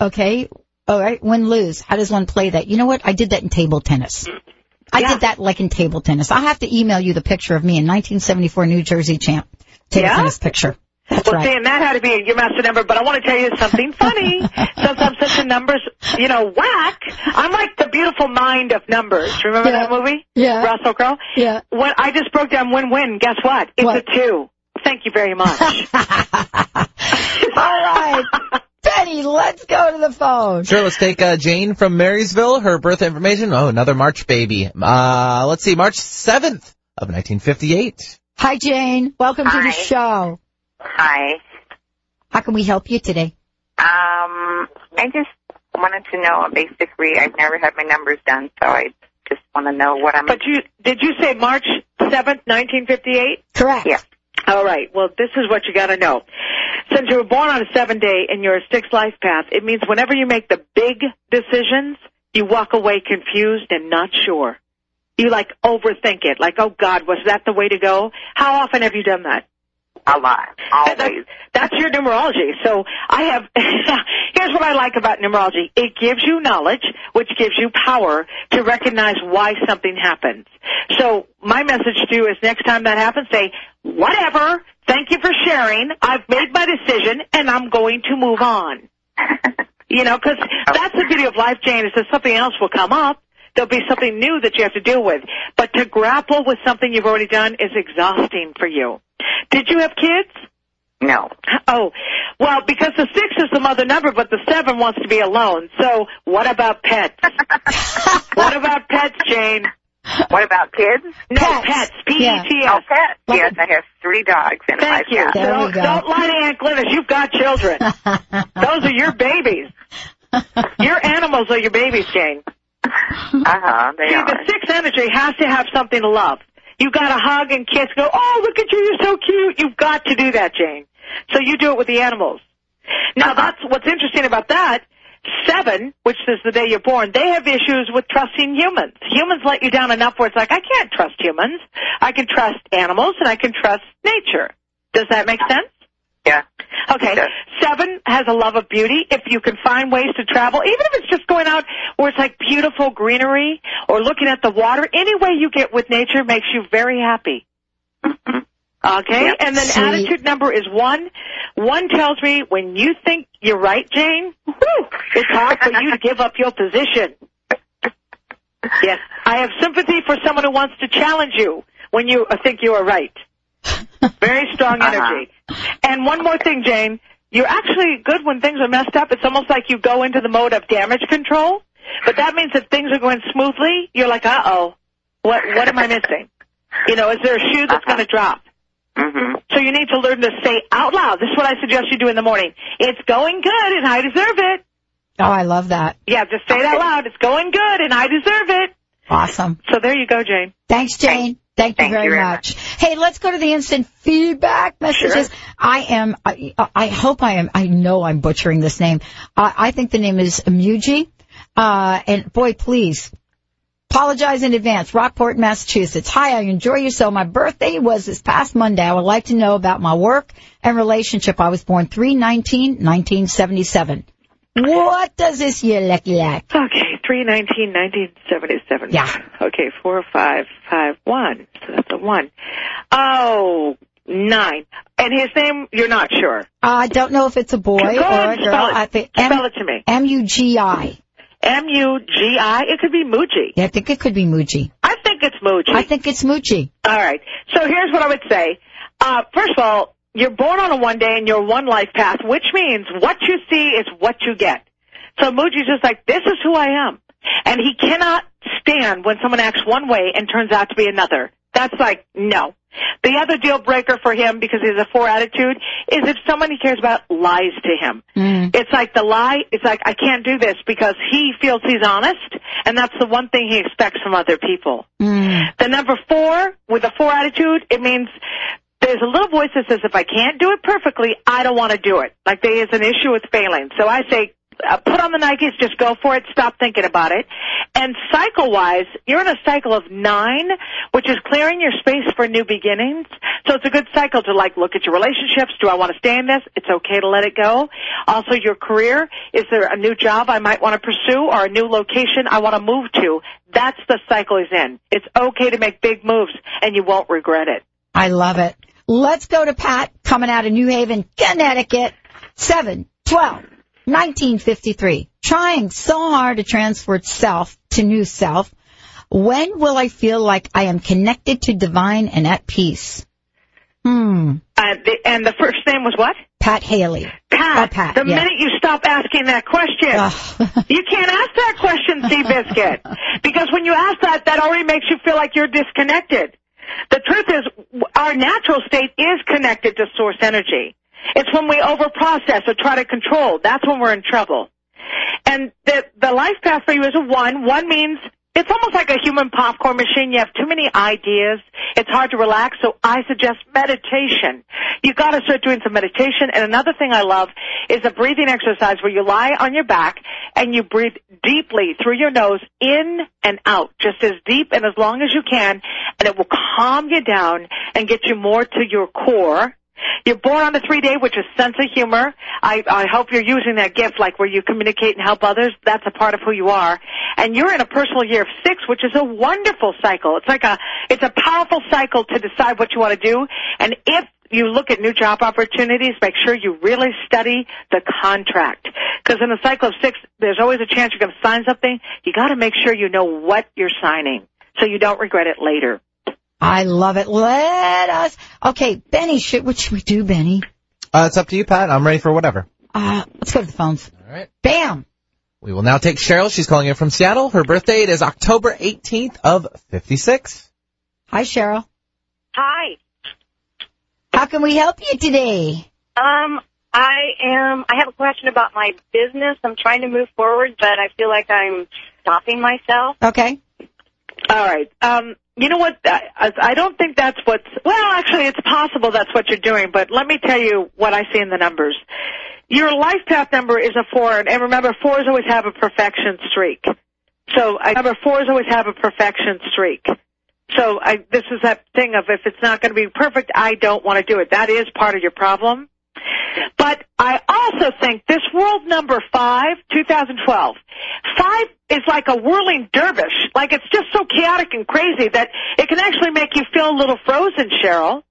okay, all right, win-lose. How does one play that? You know what? I did that in table tennis. Mm-hmm. I Yeah. did that like in table tennis. I'll have to email you the picture of me in 1974 New Jersey champ table Yeah? tennis picture. That's well, right. see, that had to be your master number, but I want to tell you something funny. (laughs) Since I'm such a numbers, you know, whack, I'm like the beautiful mind of numbers. Remember Yeah. that movie? Yeah. Russell Crowe? Yeah. When I just broke down win-win, guess what? It's What? a two. Thank you very much. (laughs) All right. (laughs) Benny, let's go to the phone. Sure, let's take uh, Jane from Marysville. Her birth information. Oh, another March baby. Uh, let's see, March 7th of 1958. Hi, Jane. Welcome to the show. Hi. How can we help you today? Um, I just wanted to know a basic read. I've never had my numbers done, so I just want to know what I'm. but you, did you say March 7th, 1958? Correct. Yeah. All right. Well, this is what you got to know. Since you were born on a seven day and you're a six life path, it means whenever you make the big decisions, you walk away confused and not sure. You like overthink it. Like, oh God, was that the way to go? How often have you done that? A lot. Always. That's your numerology. So I have, (laughs) here's what I like about numerology. It gives you knowledge, which gives you power to recognize why something happens. So my message to you is next time that happens, say, whatever, thank you for sharing, I've made my decision, and I'm going to move on. (laughs) You know, because that's the beauty of life, Jane, is that something else will come up. There'll be something new that you have to deal with. But to grapple with something you've already done is exhausting for you. Did you have kids? No. Oh, well, because the six is the mother number, but the seven wants to be alone. So what about pets? (laughs) what about pets, Jane? What about kids? No, pets. P-E-T-S. Oh, pets. Yes, I have three dogs and Thank five you. cats. Don't, don't lie to Aunt Glynis. You've got children. (laughs) Those are your babies. (laughs) Your animals are your babies, Jane. (laughs) Uh-huh, they See, are. the sixth energy has to have something to love. You've got to hug and kiss. Go, oh, look at you, you're so cute. You've got to do that, Jane. So you do it with the animals. Now, that's what's interesting about that. Seven, which is the day you're born, they have issues with trusting humans. Humans let you down enough where it's like, I can't trust humans. I can trust animals and I can trust nature. Does that make sense? Yeah. Okay. Seven has a love of beauty. If you can find ways to travel, even if it's just going out where it's like beautiful greenery or looking at the water, any way you get with nature makes you very happy. Mm-hmm. Okay? And then Sweet. attitude number is one. One tells me when you think you're right, Jane, whew, it's hard for you to (laughs) give up your position. Yes. I have sympathy for someone who wants to challenge you when you think you are right. Very strong energy. And one more thing, Jane. You're actually good when things are messed up. It's almost like you go into the mode of damage control. But that means that things are going smoothly. You're like, uh oh, what what am I missing? You know, is there a shoe that's going to drop? Mm-hmm. So you need to learn to say out loud. This is what I suggest you do in the morning. It's going good and I deserve it. Oh, I love that. Yeah, just say it out loud. It's going good and I deserve it. Awesome. So there you go, Jane. Thanks, Jane. Thank you Thank very you very much. Hey, let's go to the instant feedback messages. I am, I, I hope I am, I know I'm butchering this name. I, I think the name is Muji. Uh, and boy, please, apologize in advance. Rockport, Massachusetts. Hi, I enjoy you so. My birthday was this past Monday. I would like to know about my work and relationship. I was born 3-19-1977. What does this year look like? Okay, three nineteen nineteen seventy seven. Yeah. Okay, four five five one. So that's a one. Oh, nine. And his name, you're not sure. I don't know if it's a boy or a girl. spell it. I think Spell it to me. M-U-G-I. M U G I. It could be Muji. Yeah, I think it could be Muji. I think it's Muji. I think it's Muji. All right. So here's what I would say. Uh, first of all, you're born on a one day and you're one life path, which means what you see is what you get. So Muji's just like, this is who I am. And he cannot stand when someone acts one way and turns out to be another. That's like, no. The other deal breaker for him, because he has a four attitude, is if someone he cares about lies to him. Mm. It's like the lie, it's like, I can't do this because he feels he's honest, and that's the one thing he expects from other people. Mm. The number four, with a four attitude, it means there's a little voice that says, if I can't do it perfectly, I don't want to do it. Like there is an issue with failing. So I say, Uh, put on the Nikes, just go for it, stop thinking about it. And cycle-wise, you're in a cycle of nine, which is clearing your space for new beginnings. So it's a good cycle to like look at your relationships. Do I want to stay in this? It's okay to let it go. Also your career. Is there a new job I might want to pursue or a new location I want to move to? That's the cycle he's in. It's okay to make big moves and you won't regret it. I love it. Let's go to Pat coming out of New Haven, Connecticut. 7, 12, 1953. Trying so hard to transfer self to new self. When will I feel like I am connected to divine and at peace? Hmm. Uh, the, and the first name was what? Pat Haley. Pat. Oh, Pat, the yeah. minute you stop asking that question, (laughs) you can't ask that question, Seabiscuit, (laughs) because when you ask that, that already makes you feel like you're disconnected. The truth is, our natural state is connected to source energy. It's when we overprocess or try to control. That's when we're in trouble. And the the life path for you is a one. One means it's almost like a human popcorn machine. You have too many ideas. It's hard to relax. So I suggest meditation. You got to start doing some meditation. And another thing I love is a breathing exercise where you lie on your back and you breathe deeply through your nose in and out, just as deep and as long as you can, and it will calm you down and get you more to your core. You're born on the three day, which is sense of humor. I, I hope you're using that gift, like where you communicate and help others. That's a part of who you are. And you're in a personal year of six, which is a wonderful cycle. It's like a, it's a powerful cycle to decide what you want to do. And if you look at new job opportunities, make sure you really study the contract. Because in a cycle of six, there's always a chance you're going to sign something. You got to make sure you know what you're signing, so you don't regret it later. I love it. Let us. Okay, Benny, should, what should we do, Benny? Uh, it's up to you, Pat. I'm ready for whatever. Uh, let's go to the phones. All right. Bam. We will now take Cheryl. She's calling in from Seattle. Her birth date is October 18th of 56. Hi, Cheryl. Hi. How can we help you today? Um, I am. I have a question about my business. I'm trying to move forward, but I feel like I'm stopping myself. Okay. All right. Um, you know what? I, don't think that's what's. Well, actually, it's possible that's what you're doing. But let me tell you what I see in the numbers. Your life path number is a four, and remember, fours always have a perfection streak. So I remember fours always have a perfection streak. So I, this is that thing of if it's not going to be perfect, I don't want to do it. That is part of your problem. But I also think this world number five, 2012, five is like a whirling dervish. Like it's just so chaotic and crazy that it can actually make you feel a little frozen, Cheryl.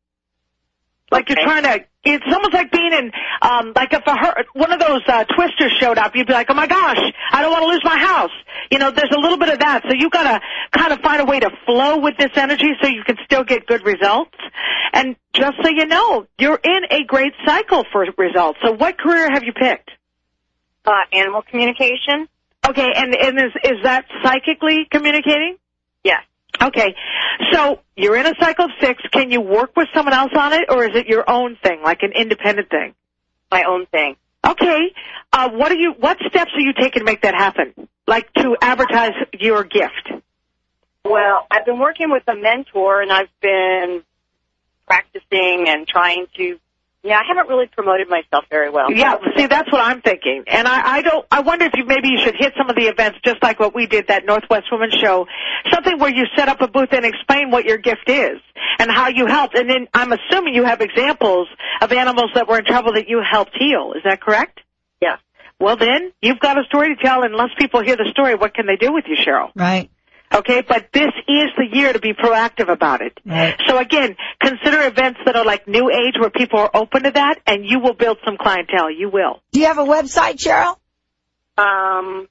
Like you're trying to, it's almost like being in, um, like if a hur- one of those uh, twisters showed up, you'd be like, oh my gosh, I don't want to lose my house. You know, there's a little bit of that. So you gotta kind of find a way to flow with this energy so you can still get good results. And just so you know, you're in a great cycle for results. So what career have you picked? Uh, animal communication. Okay, and, and is, is that psychically communicating? Yes. Okay, so you're in a cycle of six. Can you work with someone else on it, or is it your own thing, like an independent thing? My own thing. Okay, uh, what are you? What steps are you taking to make that happen? Like to advertise your gift? Well, I've been working with a mentor, and I've been practicing and trying to. Yeah, I haven't really promoted myself very well. Yeah, see, that's what I'm thinking. And I, I don't, I wonder if you, maybe you should hit some of the events just like what we did, that Northwest Women's Show. Something where you set up a booth and explain what your gift is and how you helped. And then I'm assuming you have examples of animals that were in trouble that you helped heal. Is that correct? Yeah. Well then, you've got a story to tell. And unless people hear the story, what can they do with you, Cheryl? Right. Okay, but this is the year to be proactive about it. Right. So again, consider events that are like new age where people are open to that and you will build some clientele. You will. Do you have a website, Cheryl? Um,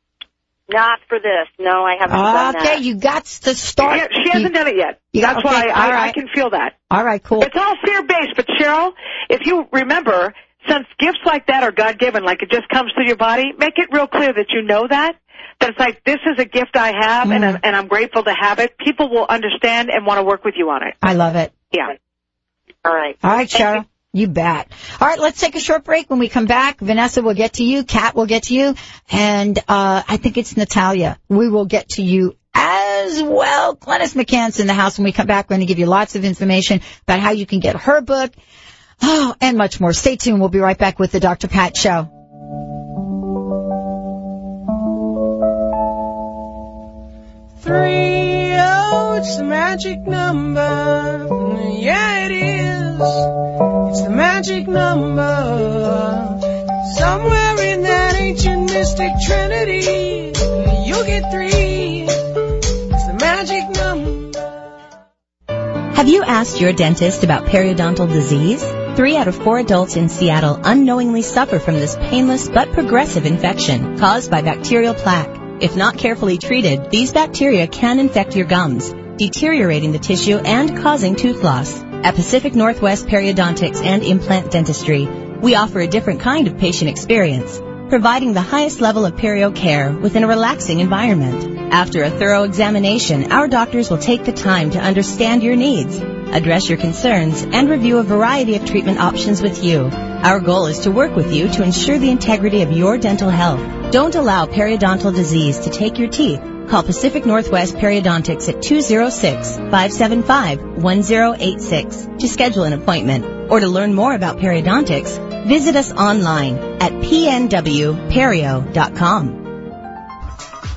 not for this. No, I haven't done that. Okay, you got to start. She, she hasn't done it yet. You- That's okay, why I, all I can feel that. All right, cool. It's all fear based, but Cheryl, if you remember, since gifts like that are God given, like it just comes through your body, make it real clear that you know that. That it's like this is a gift I have, and I'm, and I'm grateful to have it. People will understand and want to work with you on it. I love it. Yeah. All right. All right, Cheryl. You bet. All right, let's take a short break. When we come back, Vanessa will get to you, Kat will get to you, and uh, I think it's Natalia. We will get to you as well. Glynis McCants in the house. When we come back, we're going to give you lots of information about how you can get her book, oh, and much more. Stay tuned. We'll be right back with the Dr. Pat Show. It's the magic number. Yeah, it is. It's the magic number. Somewhere in that ancient mystic trinity, you'll get three. It's the magic number. Have you asked your dentist about periodontal disease? Three out of four adults in Seattle unknowingly suffer from this painless but progressive infection caused by bacterial plaque. If not carefully treated, these bacteria can infect your gums, deteriorating the tissue and causing tooth loss. At Pacific Northwest Periodontics and Implant Dentistry, we offer a different kind of patient experience, providing the highest level of perio care within a relaxing environment. After a thorough examination, our doctors will take the time to understand your needs, address your concerns, and review a variety of treatment options with you. Our goal is to work with you to ensure the integrity of your dental health. Don't allow periodontal disease to take your teeth. Call Pacific Northwest Periodontics at 206-575-1086 to schedule an appointment or to learn more about periodontics, visit us online at pnwperio.com.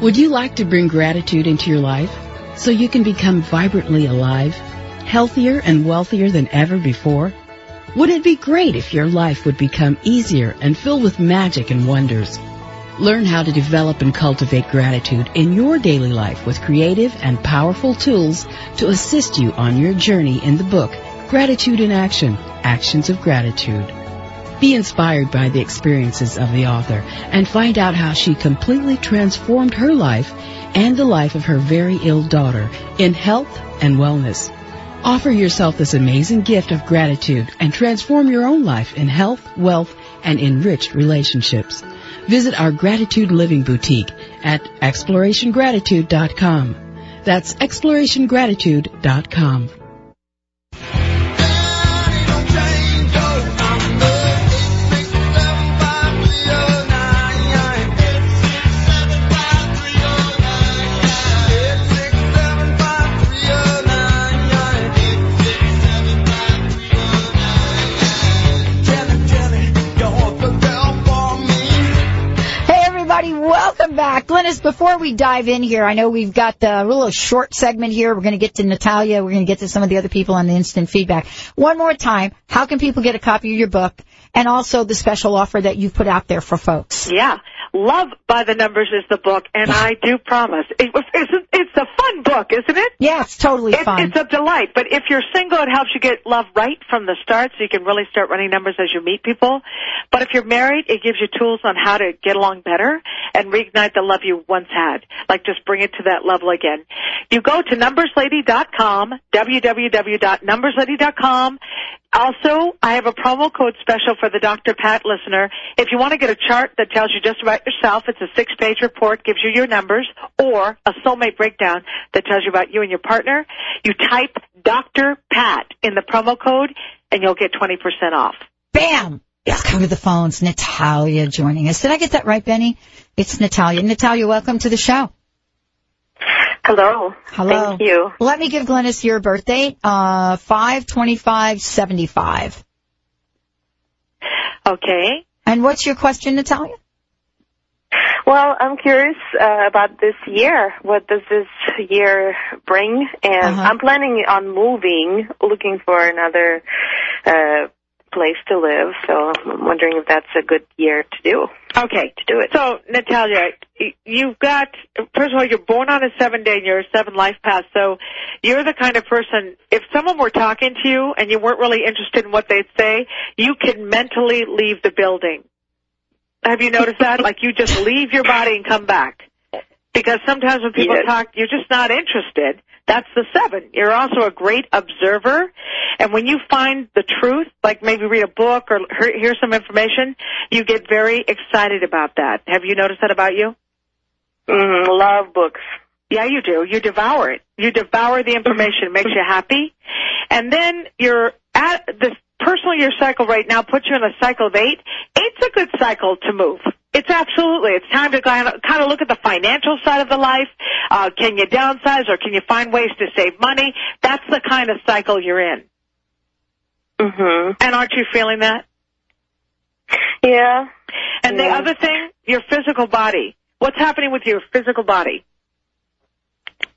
Would you like to bring gratitude into your life so you can become vibrantly alive, healthier and wealthier than ever before? Would it be great if your life would become easier and filled with magic and wonders? Learn how to develop and cultivate gratitude in your daily life with creative and powerful tools to assist you on your journey in the book Gratitude in Action, Actions of Gratitude. Be inspired by the experiences of the author and find out how she completely transformed her life and the life of her very ill daughter in health and wellness. Offer yourself this amazing gift of gratitude and transform your own life in health, wealth, and enriched relationships. Visit our Gratitude Living Boutique at explorationgratitude.com. That's explorationgratitude.com. welcome back. Glynis, before we dive in here, I know we've got a little short segment here. We're going to get to Natalia. We're going to get to some of the other people on the instant feedback. One more time, how can people get a copy of your book and also the special offer that you've put out there for folks? Yeah. Love by the Numbers is the book, and I do promise. It, it's, it's a fun book, isn't it? Yeah, it's totally It- fun. It's a delight. But if you're single, it helps you get love right from the start so you can really start running numbers as you meet people. But if you're married, it gives you tools on how to get along better and reignite the love you once had. Like just bring it to that level again. You go to numberslady.com, www.numberslady.com. Also, I have a promo code special for the Dr. Pat listener. If you want to get a chart that tells you just about yourself, it's a six-page report, gives you your numbers, or a soulmate breakdown that tells you about you and your partner. You type Dr. Pat in the promo code, and you'll get 20% off. Bam! Let's go to the phones. Natalia joining us. Did I get that right, Benny? It's Natalia. Natalia, welcome to the show. Hello. Hello. Thank you. Let me give Glynis your birth date, uh, 52575. Okay. And what's your question, Natalia? Well, I'm curious uh, about this year. What does this year bring? And Uh-huh. I'm planning on moving, looking for another uh, place to live. So I'm wondering if that's a good year to do. Okay. To do it. So, Natalia, you've got, first of all, you're born on a seven day and you're a seven life path. So you're the kind of person, if someone were talking to you and you weren't really interested in what they'd say, you can mentally leave the building. Have you noticed that? like you just leave your body and come back. Because sometimes when people Yes. talk, you're just not interested. That's the seven. You're also a great observer. And when you find the truth, like maybe read a book or hear hear some information, you get very excited about that. Have you noticed that about you? Mm, love books. Yeah, you do. You devour it. You devour the information. It makes you happy. And then you're at the personal year cycle right now puts you in a cycle of eight. Eight's a good cycle to move. It's absolutely. It's time to kind of, look at the financial side of the life. Uh, can you downsize or can you find ways to save money? That's the kind of cycle you're in. Mhm. And aren't you feeling that? Yeah. And the other thing, your physical body. What's happening with your physical body?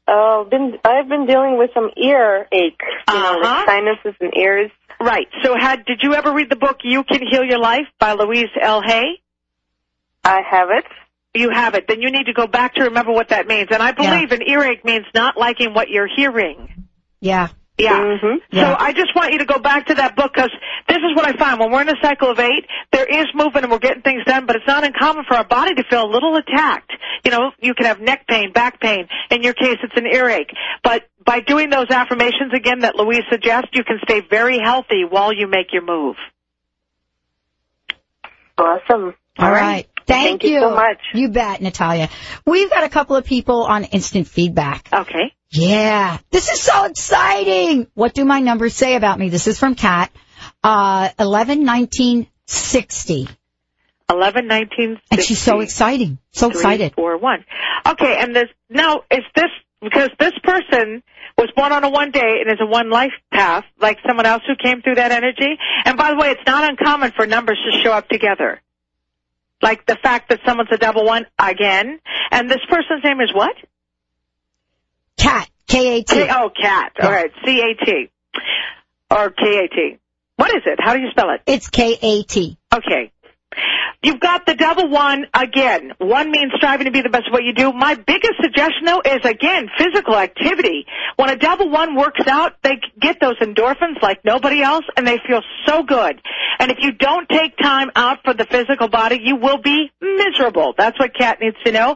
Oh, been I've been dealing with some ear ache, you Uh-huh. like sinuses and ears. Right. So had did you ever read the book You Can Heal Your Life by Louise L. Hay? I have it. You have it. Then you need to go back to remember what that means. And I believe an earache means not liking what you're hearing. Yeah. Yeah. Mm-hmm. So I just want you to go back to that book because this is what I find. When we're in a cycle of eight, there is movement and we're getting things done, but it's not uncommon for our body to feel a little attacked. You know, you can have neck pain, back pain. In your case, it's an earache. But by doing those affirmations again that Louise suggests, you can stay very healthy while you make your move. Awesome. All right. Thank, Thank you so much. You bet, Natalia. We've got a couple of people on instant feedback. Okay. Yeah. This is so exciting. What do my numbers say about me? This is from Kat. Uh, 11, 19, 60. 11, 19, And she's so exciting. So three, excited. four, one. Okay, and this now is this because this person was born on a one day and is a one life path, like someone else who came through that energy. And by the way, it's not uncommon for numbers to show up together. Like the fact that someone's a double one again, and this person's name is what? Cat. K-A-T. oh, cat. All right, C A T or K A T. What is it? How do you spell it? It's K-A-T. Okay. You've got the double one again. One means striving to be the best at what you do. My biggest suggestion though is again, physical activity. When a double one works out, they get those endorphins like nobody else and they feel so good. And if you don't take time out for the physical body, you will be miserable. That's what Kat needs to know.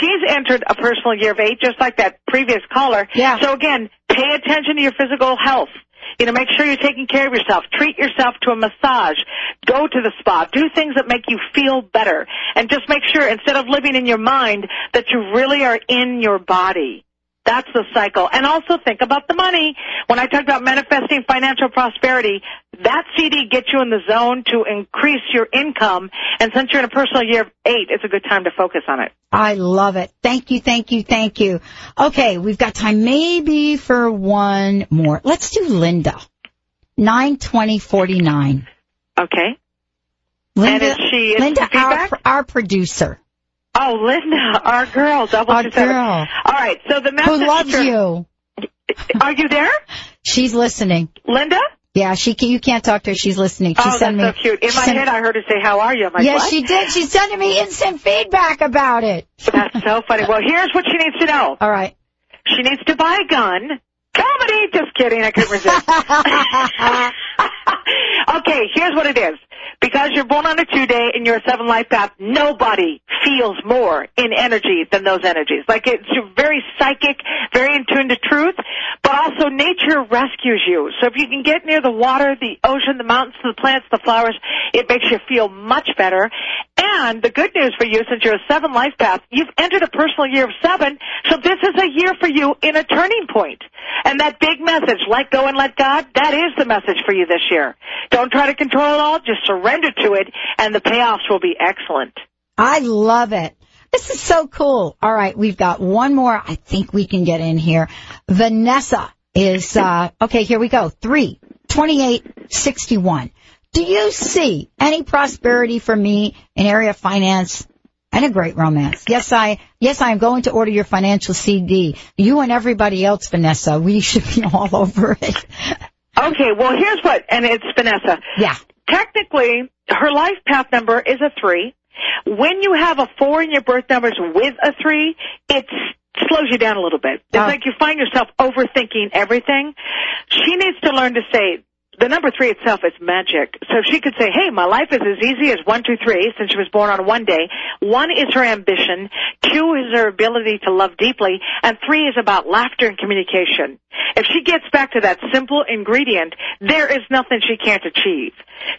She's entered a personal year of eight, just like that previous caller. Yeah. So again, pay attention to your physical health. You know, make sure you're taking care of yourself. Treat yourself to a massage. Go to the spa. Do things that make you feel better. And just make sure, instead of living in your mind, that you really are in your body. That's the cycle. And also think about the money. When I talk about manifesting financial prosperity, that CD gets you in the zone to increase your income. And since you're in a personal year of eight, it's a good time to focus on it. I love it. Thank you, thank you, thank you. Okay, we've got time maybe for one more. Let's do Linda. Nine twenty forty nine. Okay. Linda, and is she in Linda, our, our producer, Oh, Linda, our girl, double our seven. girl. All right, so the message who loves you. Are you there, She's listening. Linda? Yeah, she can, you can't talk to her. She's listening. She oh, that's me. so cute. In my head, I heard her say, "How are you?" I'm like, yeah, what? she did. She's sending me instant feedback about it. That's so funny. Well, here's what she needs to know. All right. She needs to buy a gun. Comedy. Just kidding. I couldn't resist. (laughs) (laughs) okay, here's what it is. Because you're born on a two day and you're a seven life path, nobody feels more in energy than those energies. Like it's you're very psychic, very in tune to truth, but also nature rescues you. So if you can get near the water, the ocean, the mountains, the plants, the flowers, it makes you feel much better. And the good news for you, since you're a seven life path, you've entered a personal year of seven, so this is a year for you in a turning point. And that big message, let go and let God, that is the message for you this year. Don't try to control it all, just surrender to it, and the payoffs will be excellent. I love it. This is so cool. All right, we've got one more. I think we can get in here. Vanessa is uh okay, here we go. Three, twenty-eight, sixty-one. Do you see any prosperity for me in area finance and a great romance? Yes, I yes, I am going to order your financial CD. You and everybody else, Vanessa, we should be (laughs) all over it. Okay, well here's what, and it's Vanessa. Yeah. Technically, her life path number is a three. When you have a four in your birth numbers with a three, it slows you down a little bit. It's Oh. like you find yourself overthinking everything. She needs to learn to say, the number three itself is magic. So she could say, hey, my life is as easy as one, two, three, since she was born on one day. One is her ambition. Two is her ability to love deeply. And three is about laughter and communication. If she gets back to that simple ingredient, there is nothing she can't achieve.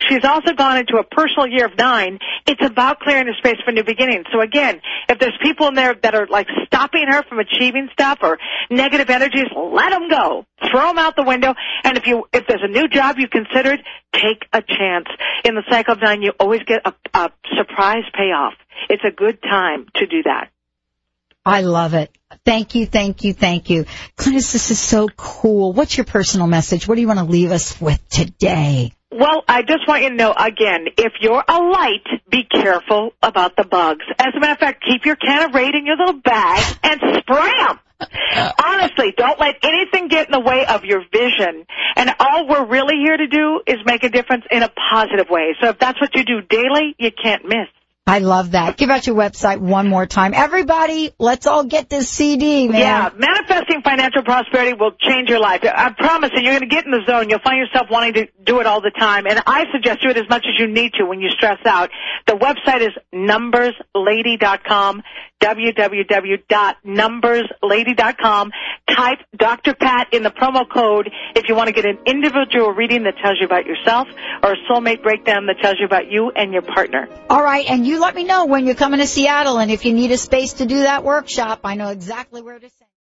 She's also gone into a personal year of nine. It's about clearing the space for new beginnings. So again, if there's people in there that are like stopping her from achieving stuff or negative energies, let them go. Throw them out the window. And if you, if there's a new job you considered, take a chance. In the cycle of nine, you always get a, a surprise payoff. It's a good time to do that. I love it. Thank you, thank you, thank you. Glynis, this is so cool. What's your personal message? What do you want to leave us with today? Well, I just want you to know again, if you're a light, be careful about the bugs. As a matter of fact, keep your can of Raid in your little bag and spray them. (laughs) Honestly, don't let anything get in the way of your vision. And all we're really here to do is make a difference in a positive way. So if that's what you do daily, you can't miss. I love that. Give out your website one more time. Everybody, let's all get this CD, man. Yeah, manifesting financial prosperity will change your life. I promise you, you're going to get in the zone. You'll find yourself wanting to do it all the time. And I suggest do it as much as you need to when you stress out. The website is numberslady.com, www.numberslady.com. Type Dr. Pat in the promo code if you want to get an individual reading that tells you about yourself or a soulmate breakdown that tells you about you and your partner. All right, and you let me know when you're coming to Seattle and if you need a space to do that workshop. I know exactly where to send.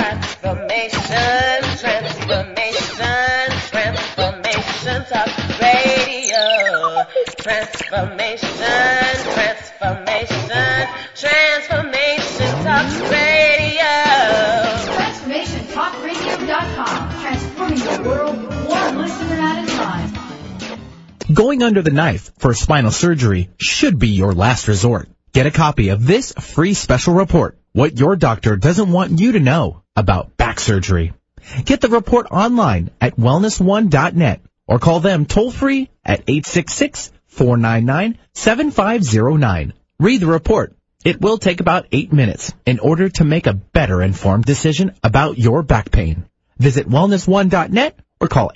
Transformation, transformation, transformation talk radio. Transformation, transformation, transformation talk radio. TransformationTalkRadio.com. Transforming the world one listener at a time. Going under the knife for spinal surgery should be your last resort. Get a copy of this free special report, What Your Doctor Doesn't Want You to Know About Back Surgery. Get the report online at wellness1.net or call them toll free at 866-499-7509. Read the report. It will take about eight minutes in order to make a better informed decision about your back pain. Visit wellness1.net or call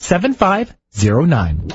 866-499-7509.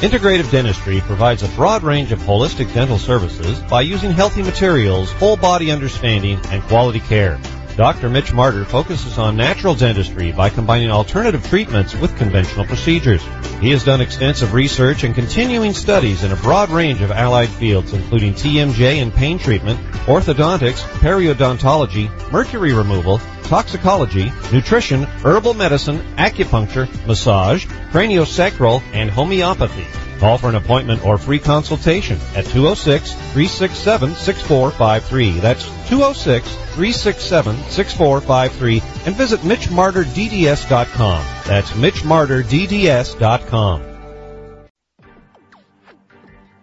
Integrative Dentistry provides a broad range of holistic dental services by using healthy materials, whole body understanding, and quality care. Dr. Mitch Martyr focuses on natural dentistry by combining alternative treatments with conventional procedures. He has done extensive research and continuing studies in a broad range of allied fields, including TMJ and pain treatment, orthodontics, periodontology, mercury removal, toxicology, nutrition, herbal medicine, acupuncture, massage, craniosacral, and homeopathy. Call for an appointment or free consultation at 206-367-6453. That's 206-367-6453 and visit MitchMartyrDDS.com. That's MitchMartyrDDS.com.